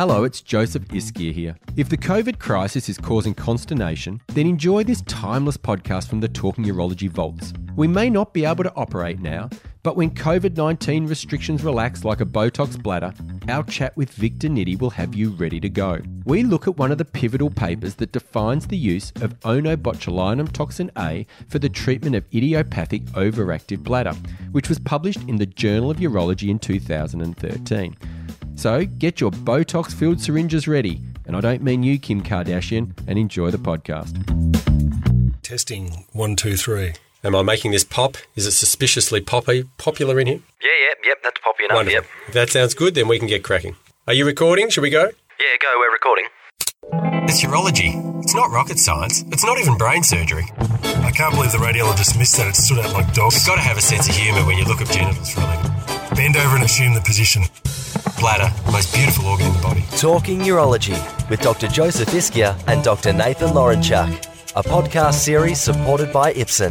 Hello, it's Joseph Ischia here. If the COVID crisis is causing consternation, then enjoy this timeless podcast from the Talking Urology Vaults. We may not be able to operate now, but when COVID 19 restrictions relax like a Botox bladder, our chat with Victor Nitti will have you ready to go. We look at one of the pivotal papers that defines the use of onabotulinum toxin A for the treatment of idiopathic overactive bladder, which was published in the Journal of Urology in 2013. So get your Botox filled syringes ready. And I don't mean you, Kim Kardashian, and enjoy the podcast. Testing one, two, three. Am I making this pop? Is it suspiciously poppy, popular in here? Yeah, yep, yep, that's poppy enough, Wonderful. yep. If that sounds good, then we can get cracking. Are you recording? Should we go? Yeah, go, we're recording. It's urology. It's not rocket science. It's not even brain surgery. I can't believe the radiologist missed that. It stood out like dogs. You've got to have a sense of humour when you look at genitals really. Bend over and assume the position. Bladder, most beautiful organ in the body. Talking Urology with Dr. Joseph Ischia and Dr. Nathan Lawrentschuk, a podcast series supported by Ipsen.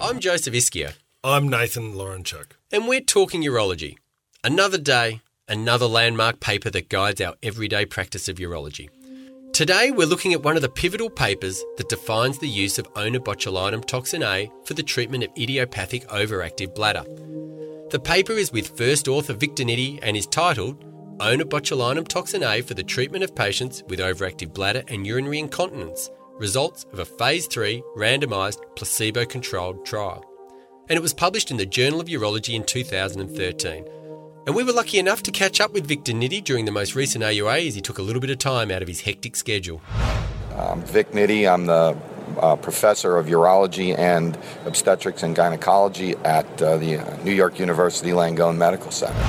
I'm Joseph Ischia, I'm Nathan Lawrenchuk. and we're talking urology. Another day, another landmark paper that guides our everyday practice of urology. Today, we're looking at one of the pivotal papers that defines the use of onabotulinum toxin A for the treatment of idiopathic overactive bladder. The paper is with first author Victor Nitti and is titled Onabotulinum toxin A for the treatment of patients with overactive bladder and urinary incontinence, results of a phase 3 randomized placebo controlled trial. And it was published in the Journal of Urology in 2013. And we were lucky enough to catch up with Victor Nitti during the most recent AUA as he took a little bit of time out of his hectic schedule. I'm Vic Nitti. I'm the uh, professor of urology and obstetrics and gynecology at uh, the New York University Langone Medical Center.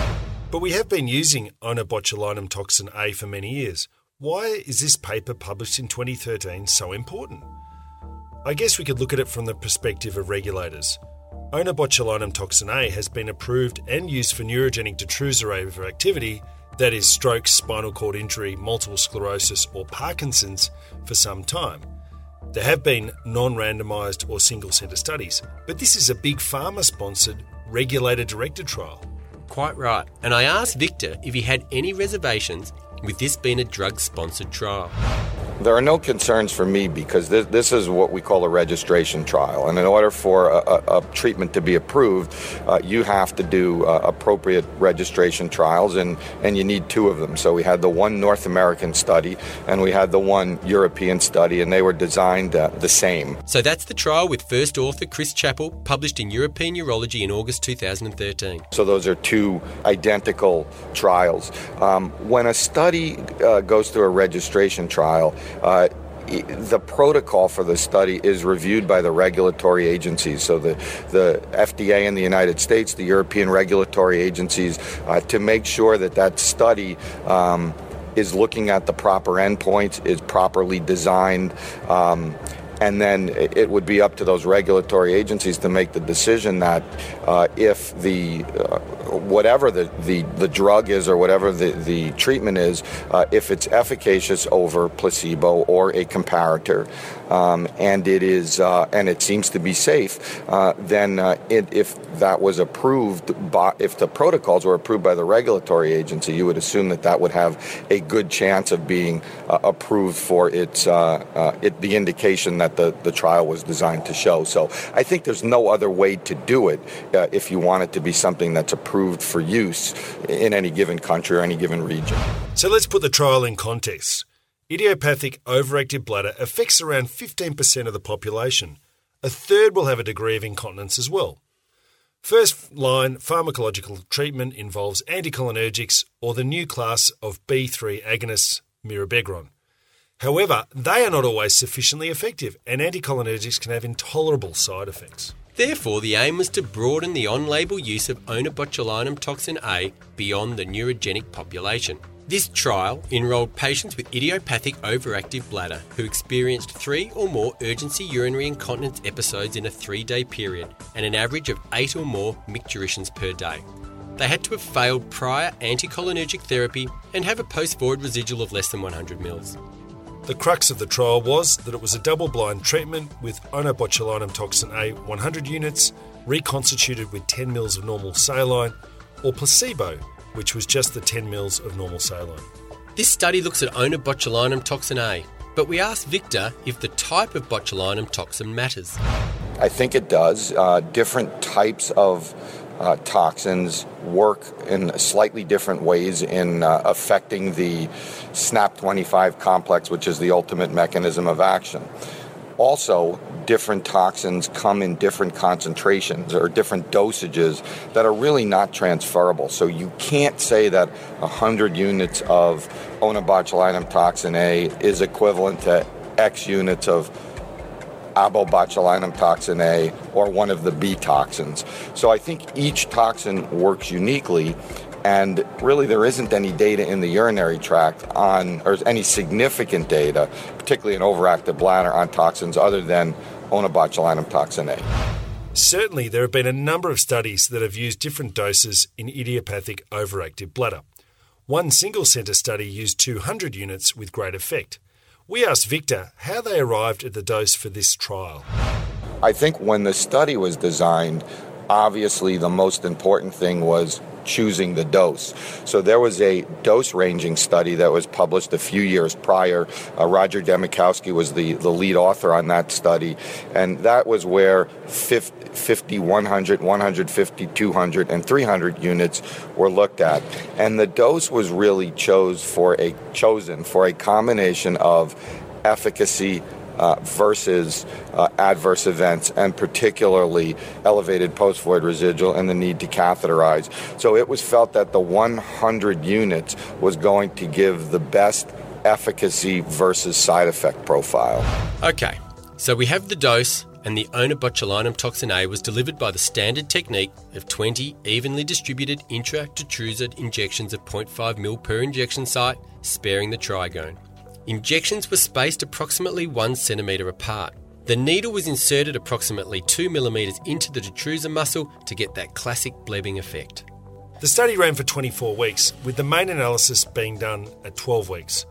But we have been using onabotulinum toxin A for many years. Why is this paper published in 2013 so important? I guess we could look at it from the perspective of regulators. Onabotulinum toxin A has been approved and used for neurogenic detrusor overactivity, that is, stroke, spinal cord injury, multiple sclerosis, or Parkinson's, for some time. There have been non randomised or single centre studies, but this is a big pharma sponsored, regulator directed trial. Quite right. And I asked Victor if he had any reservations with this being a drug sponsored trial. There are no concerns for me because this, this is what we call a registration trial. And in order for a, a, a treatment to be approved, uh, you have to do uh, appropriate registration trials, and, and you need two of them. So we had the one North American study and we had the one European study, and they were designed uh, the same. So that's the trial with first author Chris Chapple, published in European Urology in August 2013. So those are two identical trials. Um, when a study uh, goes through a registration trial, uh, the protocol for the study is reviewed by the regulatory agencies. So the, the FDA in the United States, the European regulatory agencies, uh, to make sure that that study um, is looking at the proper endpoints, is properly designed. Um, and then it would be up to those regulatory agencies to make the decision that uh, if the uh, whatever the, the, the drug is or whatever the, the treatment is, uh, if it's efficacious over placebo or a comparator, um, and it is uh, and it seems to be safe, uh, then uh, it, if that was approved by if the protocols were approved by the regulatory agency, you would assume that that would have a good chance of being uh, approved for its uh, uh, it, the indication that the, the trial was designed to show. So I think there's no other way to do it if you want it to be something that's approved for use in any given country or any given region. So let's put the trial in context. Idiopathic overactive bladder affects around 15% of the population. A third will have a degree of incontinence as well. First line pharmacological treatment involves anticholinergics or the new class of B3 agonists, mirabegron. However, they are not always sufficiently effective, and anticholinergics can have intolerable side effects. Therefore, the aim was to broaden the on label use of onabotulinum toxin A beyond the neurogenic population. This trial enrolled patients with idiopathic overactive bladder who experienced three or more urgency urinary incontinence episodes in a three day period and an average of eight or more micturitions per day. They had to have failed prior anticholinergic therapy and have a post void residual of less than 100 mils. The crux of the trial was that it was a double blind treatment with onabotulinum toxin A 100 units reconstituted with 10 mils of normal saline or placebo which was just the 10 mils of normal saline. This study looks at onabotulinum toxin A, but we asked Victor if the type of botulinum toxin matters. I think it does. Uh, different types of uh, toxins work in slightly different ways in uh, affecting the SNAP25 complex, which is the ultimate mechanism of action. Also, different toxins come in different concentrations or different dosages that are really not transferable. So you can't say that 100 units of onabotulinum toxin A is equivalent to X units of abobotulinum toxin A or one of the B toxins. So I think each toxin works uniquely and really there isn't any data in the urinary tract on or any significant data particularly in overactive bladder on toxins other than onabotulinum toxin A. Certainly, there have been a number of studies that have used different doses in idiopathic overactive bladder. One single centre study used 200 units with great effect. We asked Victor how they arrived at the dose for this trial. I think when the study was designed, obviously the most important thing was choosing the dose. So there was a dose ranging study that was published a few years prior. Uh, Roger Dmochowski was the, the lead author on that study, and that was where 50, 50, 100, 150, 200, and 300 units were looked at. And the dose was really chose for a chosen for a combination of efficacy uh, versus uh, adverse events, and particularly elevated post void residual and the need to catheterize. So it was felt that the 100 units was going to give the best efficacy versus side effect profile. Okay, so we have the dose, and the onabotulinum toxin A was delivered by the standard technique of 20 evenly distributed intra-detrusor injections of 0.5 ml per injection site, sparing the trigone. Injections were spaced approximately 1 centimetre apart. The needle was inserted approximately 2 millimetres into the detrusor muscle to get that classic blebbing effect. The study ran for 24 weeks, with the main analysis being done at 12 weeks,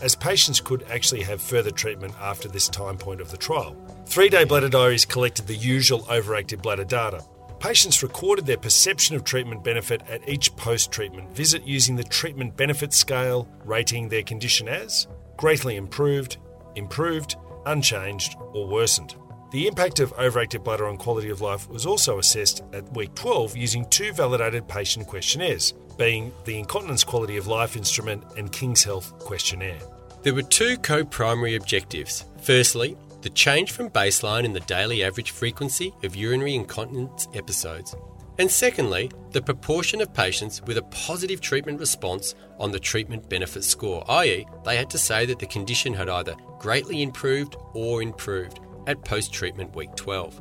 as patients could actually have further treatment after this time point of the trial. Three day bladder diaries collected the usual overactive bladder data. Patients recorded their perception of treatment benefit at each post treatment visit using the treatment benefit scale, rating their condition as greatly improved, improved, unchanged, or worsened. The impact of overactive bladder on quality of life was also assessed at week 12 using two validated patient questionnaires, being the Incontinence Quality of Life Instrument and King's Health Questionnaire. There were two co primary objectives. Firstly, the change from baseline in the daily average frequency of urinary incontinence episodes. And secondly, the proportion of patients with a positive treatment response on the treatment benefit score, i.e., they had to say that the condition had either greatly improved or improved at post treatment week 12.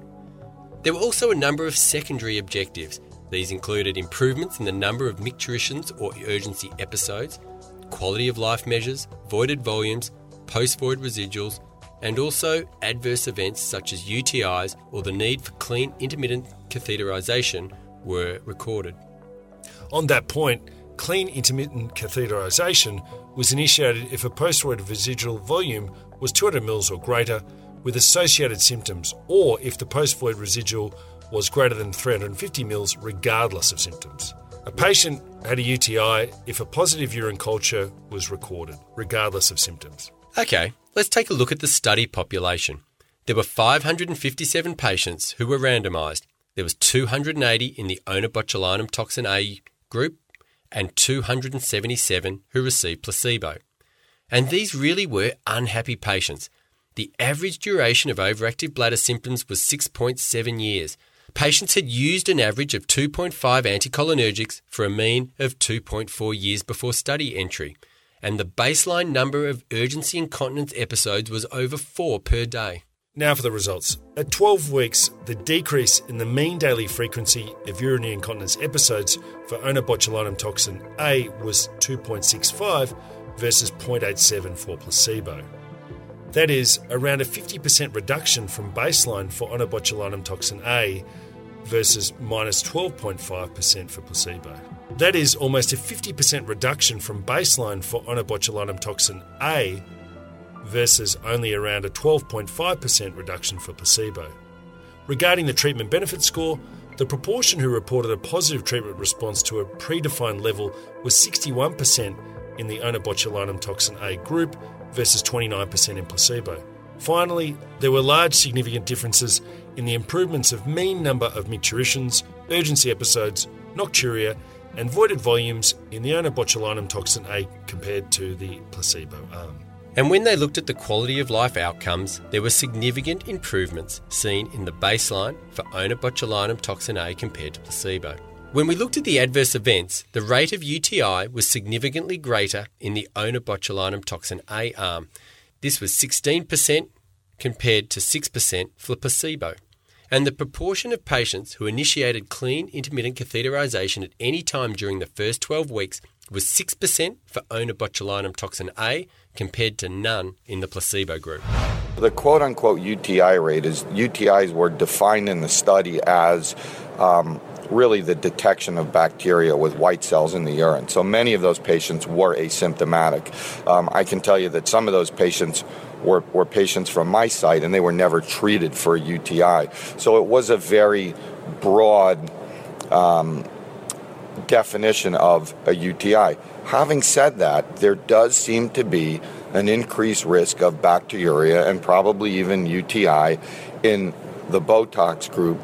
There were also a number of secondary objectives. These included improvements in the number of micturitions or urgency episodes, quality of life measures, voided volumes, post void residuals, and also adverse events such as UTIs or the need for clean intermittent catheterization were recorded. On that point, clean intermittent catheterization was initiated if a post void residual volume was 200 mL or greater with associated symptoms, or if the post void residual was greater than 350 mils regardless of symptoms. A patient had a UTI if a positive urine culture was recorded, regardless of symptoms. Okay, let's take a look at the study population. There were 557 patients who were randomised. There was 280 in the onabotulinum toxin A group and 277 who received placebo. And these really were unhappy patients. The average duration of overactive bladder symptoms was 6.7 years. Patients had used an average of 2.5 anticholinergics for a mean of 2.4 years before study entry, and the baseline number of urgency incontinence episodes was over 4 per day. Now for the results. At 12 weeks, the decrease in the mean daily frequency of urinary incontinence episodes for onabotulinum toxin A was 2.65 versus 0.87 for placebo. That is around a 50% reduction from baseline for onabotulinum toxin A versus minus 12.5% for placebo. That is almost a 50% reduction from baseline for onabotulinum toxin A versus only around a 12.5% reduction for placebo. Regarding the treatment benefit score, the proportion who reported a positive treatment response to a predefined level was 61% in the onabotulinum toxin A group versus 29% in placebo. Finally, there were large significant differences in the improvements of mean number of micturitions, urgency episodes, nocturia, and voided volumes in the onabotulinum toxin A compared to the placebo arm. And when they looked at the quality of life outcomes, there were significant improvements seen in the baseline for onabotulinum toxin A compared to placebo. When we looked at the adverse events, the rate of UTI was significantly greater in the onabotulinum toxin A arm. This was 16% compared to 6% for placebo. And the proportion of patients who initiated clean intermittent catheterization at any time during the first 12 weeks was 6% for onabotulinum toxin A compared to none in the placebo group. The quote unquote UTI rate is UTIs were defined in the study as um, really the detection of bacteria with white cells in the urine. So many of those patients were asymptomatic. Um, I can tell you that some of those patients were, were patients from my site and they were never treated for a UTI. So it was a very broad um, definition of a UTI. Having said that, there does seem to be an increased risk of bacteriuria and probably even UTI in the Botox group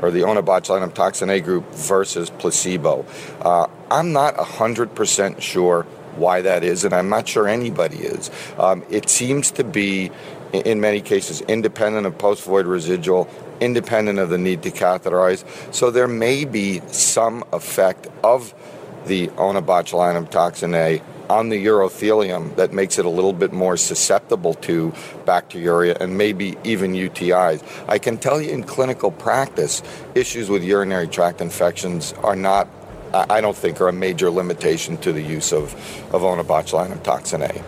or the onabotulinum toxin A group versus placebo. Uh, I'm not 100% sure why that is, and I'm not sure anybody is. Um, it seems to be, in many cases, independent of post void residual, independent of the need to catheterize. So there may be some effect of the onabotulinum toxin A on the urothelium that makes it a little bit more susceptible to bacteriuria and maybe even UTIs. I can tell you in clinical practice, issues with urinary tract infections are not I don't think are a major limitation to the use of, of onabotulinum toxin A.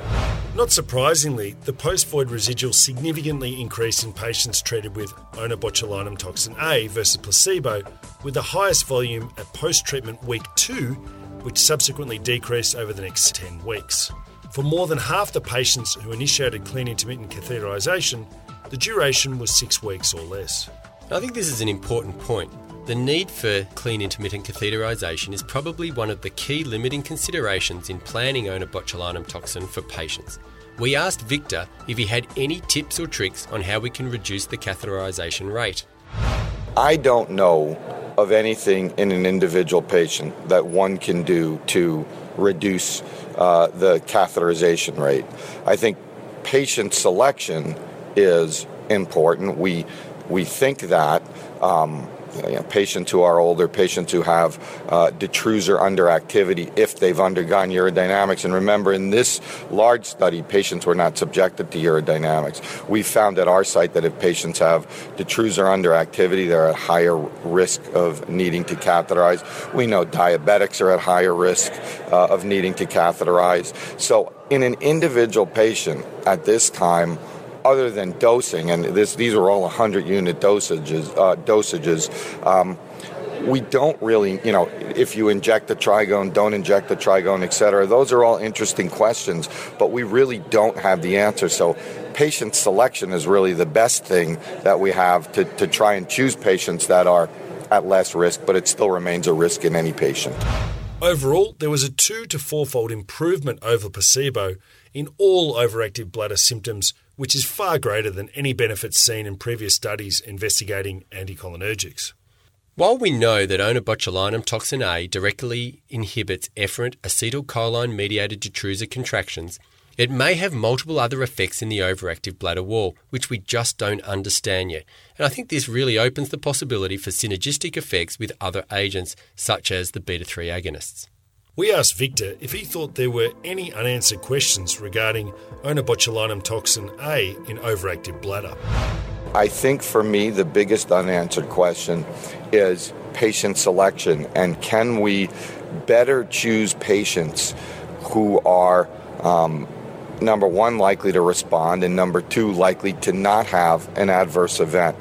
Not surprisingly, the post-void residual significantly increased in patients treated with onabotulinum toxin A versus placebo, with the highest volume at post-treatment week 2, which subsequently decreased over the next 10 weeks. For more than half the patients who initiated clean intermittent catheterisation, the duration was 6 weeks or less. I think this is an important point. The need for clean intermittent catheterisation is probably one of the key limiting considerations in planning onabotulinum toxin for patients. We asked Victor if he had any tips or tricks on how we can reduce the catheterisation rate. I don't know of anything in an individual patient that one can do to reduce uh, the catheterization rate. I think patient selection is important. We we think that um, you know, patients who are older, patients who have uh, detrusor underactivity if they've undergone urodynamics. And remember, in this large study, patients were not subjected to urodynamics. We found at our site that if patients have detrusor underactivity, they're at higher risk of needing to catheterize. We know diabetics are at higher risk uh, of needing to catheterize. So, in an individual patient at this time, other than dosing, and this, these are all 100 unit dosages, uh, dosages um, we don't really, you know, if you inject the trigone, don't inject the trigone, et cetera, those are all interesting questions, but we really don't have the answer. So patient selection is really the best thing that we have to, to try and choose patients that are at less risk, but it still remains a risk in any patient. Overall, there was a two to fourfold improvement over placebo in all overactive bladder symptoms which is far greater than any benefits seen in previous studies investigating anticholinergics. While we know that onabotulinum toxin A directly inhibits efferent acetylcholine mediated detrusor contractions, it may have multiple other effects in the overactive bladder wall, which we just don't understand yet. And I think this really opens the possibility for synergistic effects with other agents, such as the beta 3 agonists. We asked Victor if he thought there were any unanswered questions regarding onabotulinum toxin A in overactive bladder. I think for me, the biggest unanswered question is patient selection and can we better choose patients who are, um, number one, likely to respond, and number two, likely to not have an adverse event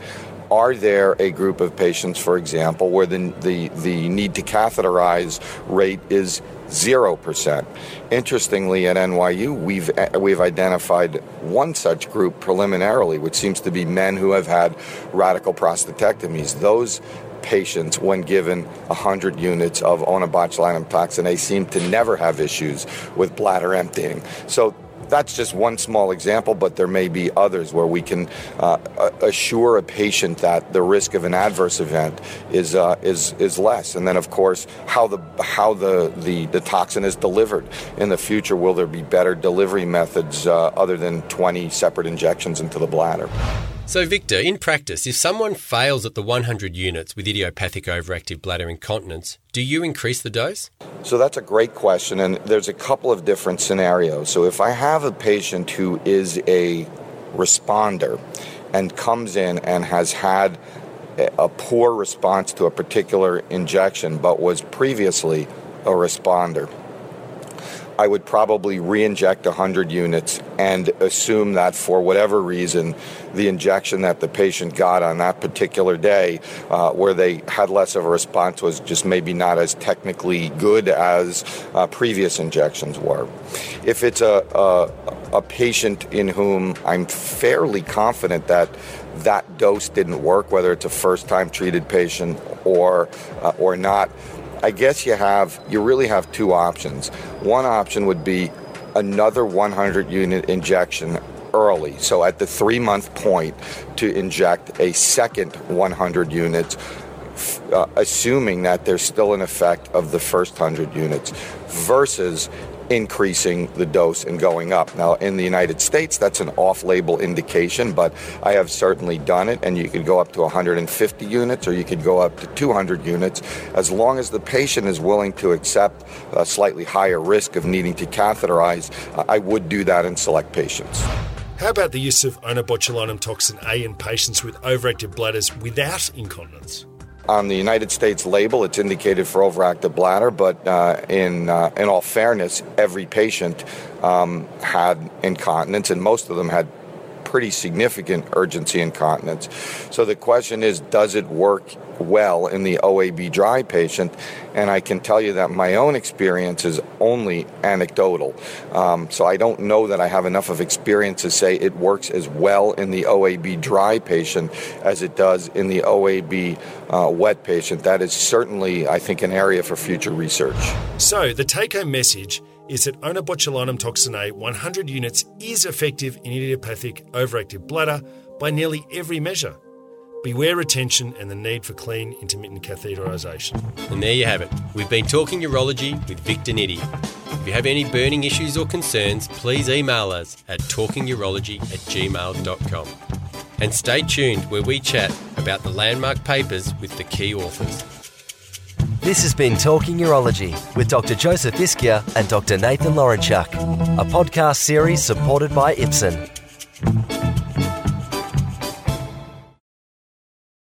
are there a group of patients, for example, where the, the, the need to catheterize rate is 0%? Interestingly, at NYU, we've, we've identified one such group preliminarily, which seems to be men who have had radical prostatectomies. Those patients, when given 100 units of onabotulinum toxin A, seem to never have issues with bladder emptying. So that's just one small example, but there may be others where we can uh, assure a patient that the risk of an adverse event is uh, is is less. And then, of course, how the how the, the, the toxin is delivered in the future. Will there be better delivery methods uh, other than 20 separate injections into the bladder? So, Victor, in practice, if someone fails at the 100 units with idiopathic overactive bladder incontinence, do you increase the dose? So, that's a great question, and there's a couple of different scenarios. So, if I have a patient who is a responder and comes in and has had a poor response to a particular injection but was previously a responder, I would probably re inject 100 units and assume that for whatever reason, the injection that the patient got on that particular day, uh, where they had less of a response, was just maybe not as technically good as uh, previous injections were. If it's a, a, a patient in whom I'm fairly confident that that dose didn't work, whether it's a first time treated patient or, uh, or not, I guess you have you really have two options. One option would be another 100 unit injection early. So at the 3 month point to inject a second 100 units uh, assuming that there's still an effect of the first 100 units versus increasing the dose and going up. Now, in the United States, that's an off label indication, but I have certainly done it, and you could go up to 150 units or you could go up to 200 units as long as the patient is willing to accept a slightly higher risk of needing to catheterize. I would do that in select patients. How about the use of onabotulinum toxin A in patients with overactive bladders without incontinence? On the United States label, it's indicated for overactive bladder, but uh, in uh, in all fairness, every patient um, had incontinence, and most of them had pretty significant urgency incontinence. So the question is, does it work well in the OAB dry patient? And I can tell you that my own experience is only anecdotal. Um, so I don't know that I have enough of experience to say it works as well in the OAB dry patient as it does in the OAB uh, wet patient. That is certainly, I think, an area for future research. So the take home message is that onabotulinum toxin A 100 units is effective in idiopathic overactive bladder by nearly every measure. Beware retention and the need for clean intermittent catheterisation. And there you have it. We've been talking urology with Victor Nitti. If you have any burning issues or concerns, please email us at talkingurology at gmail.com. And stay tuned where we chat about the landmark papers with the key authors. This has been Talking Urology with Dr. Joseph Ischia and Dr. Nathan Lawrentschuk, a podcast series supported by Ipsen.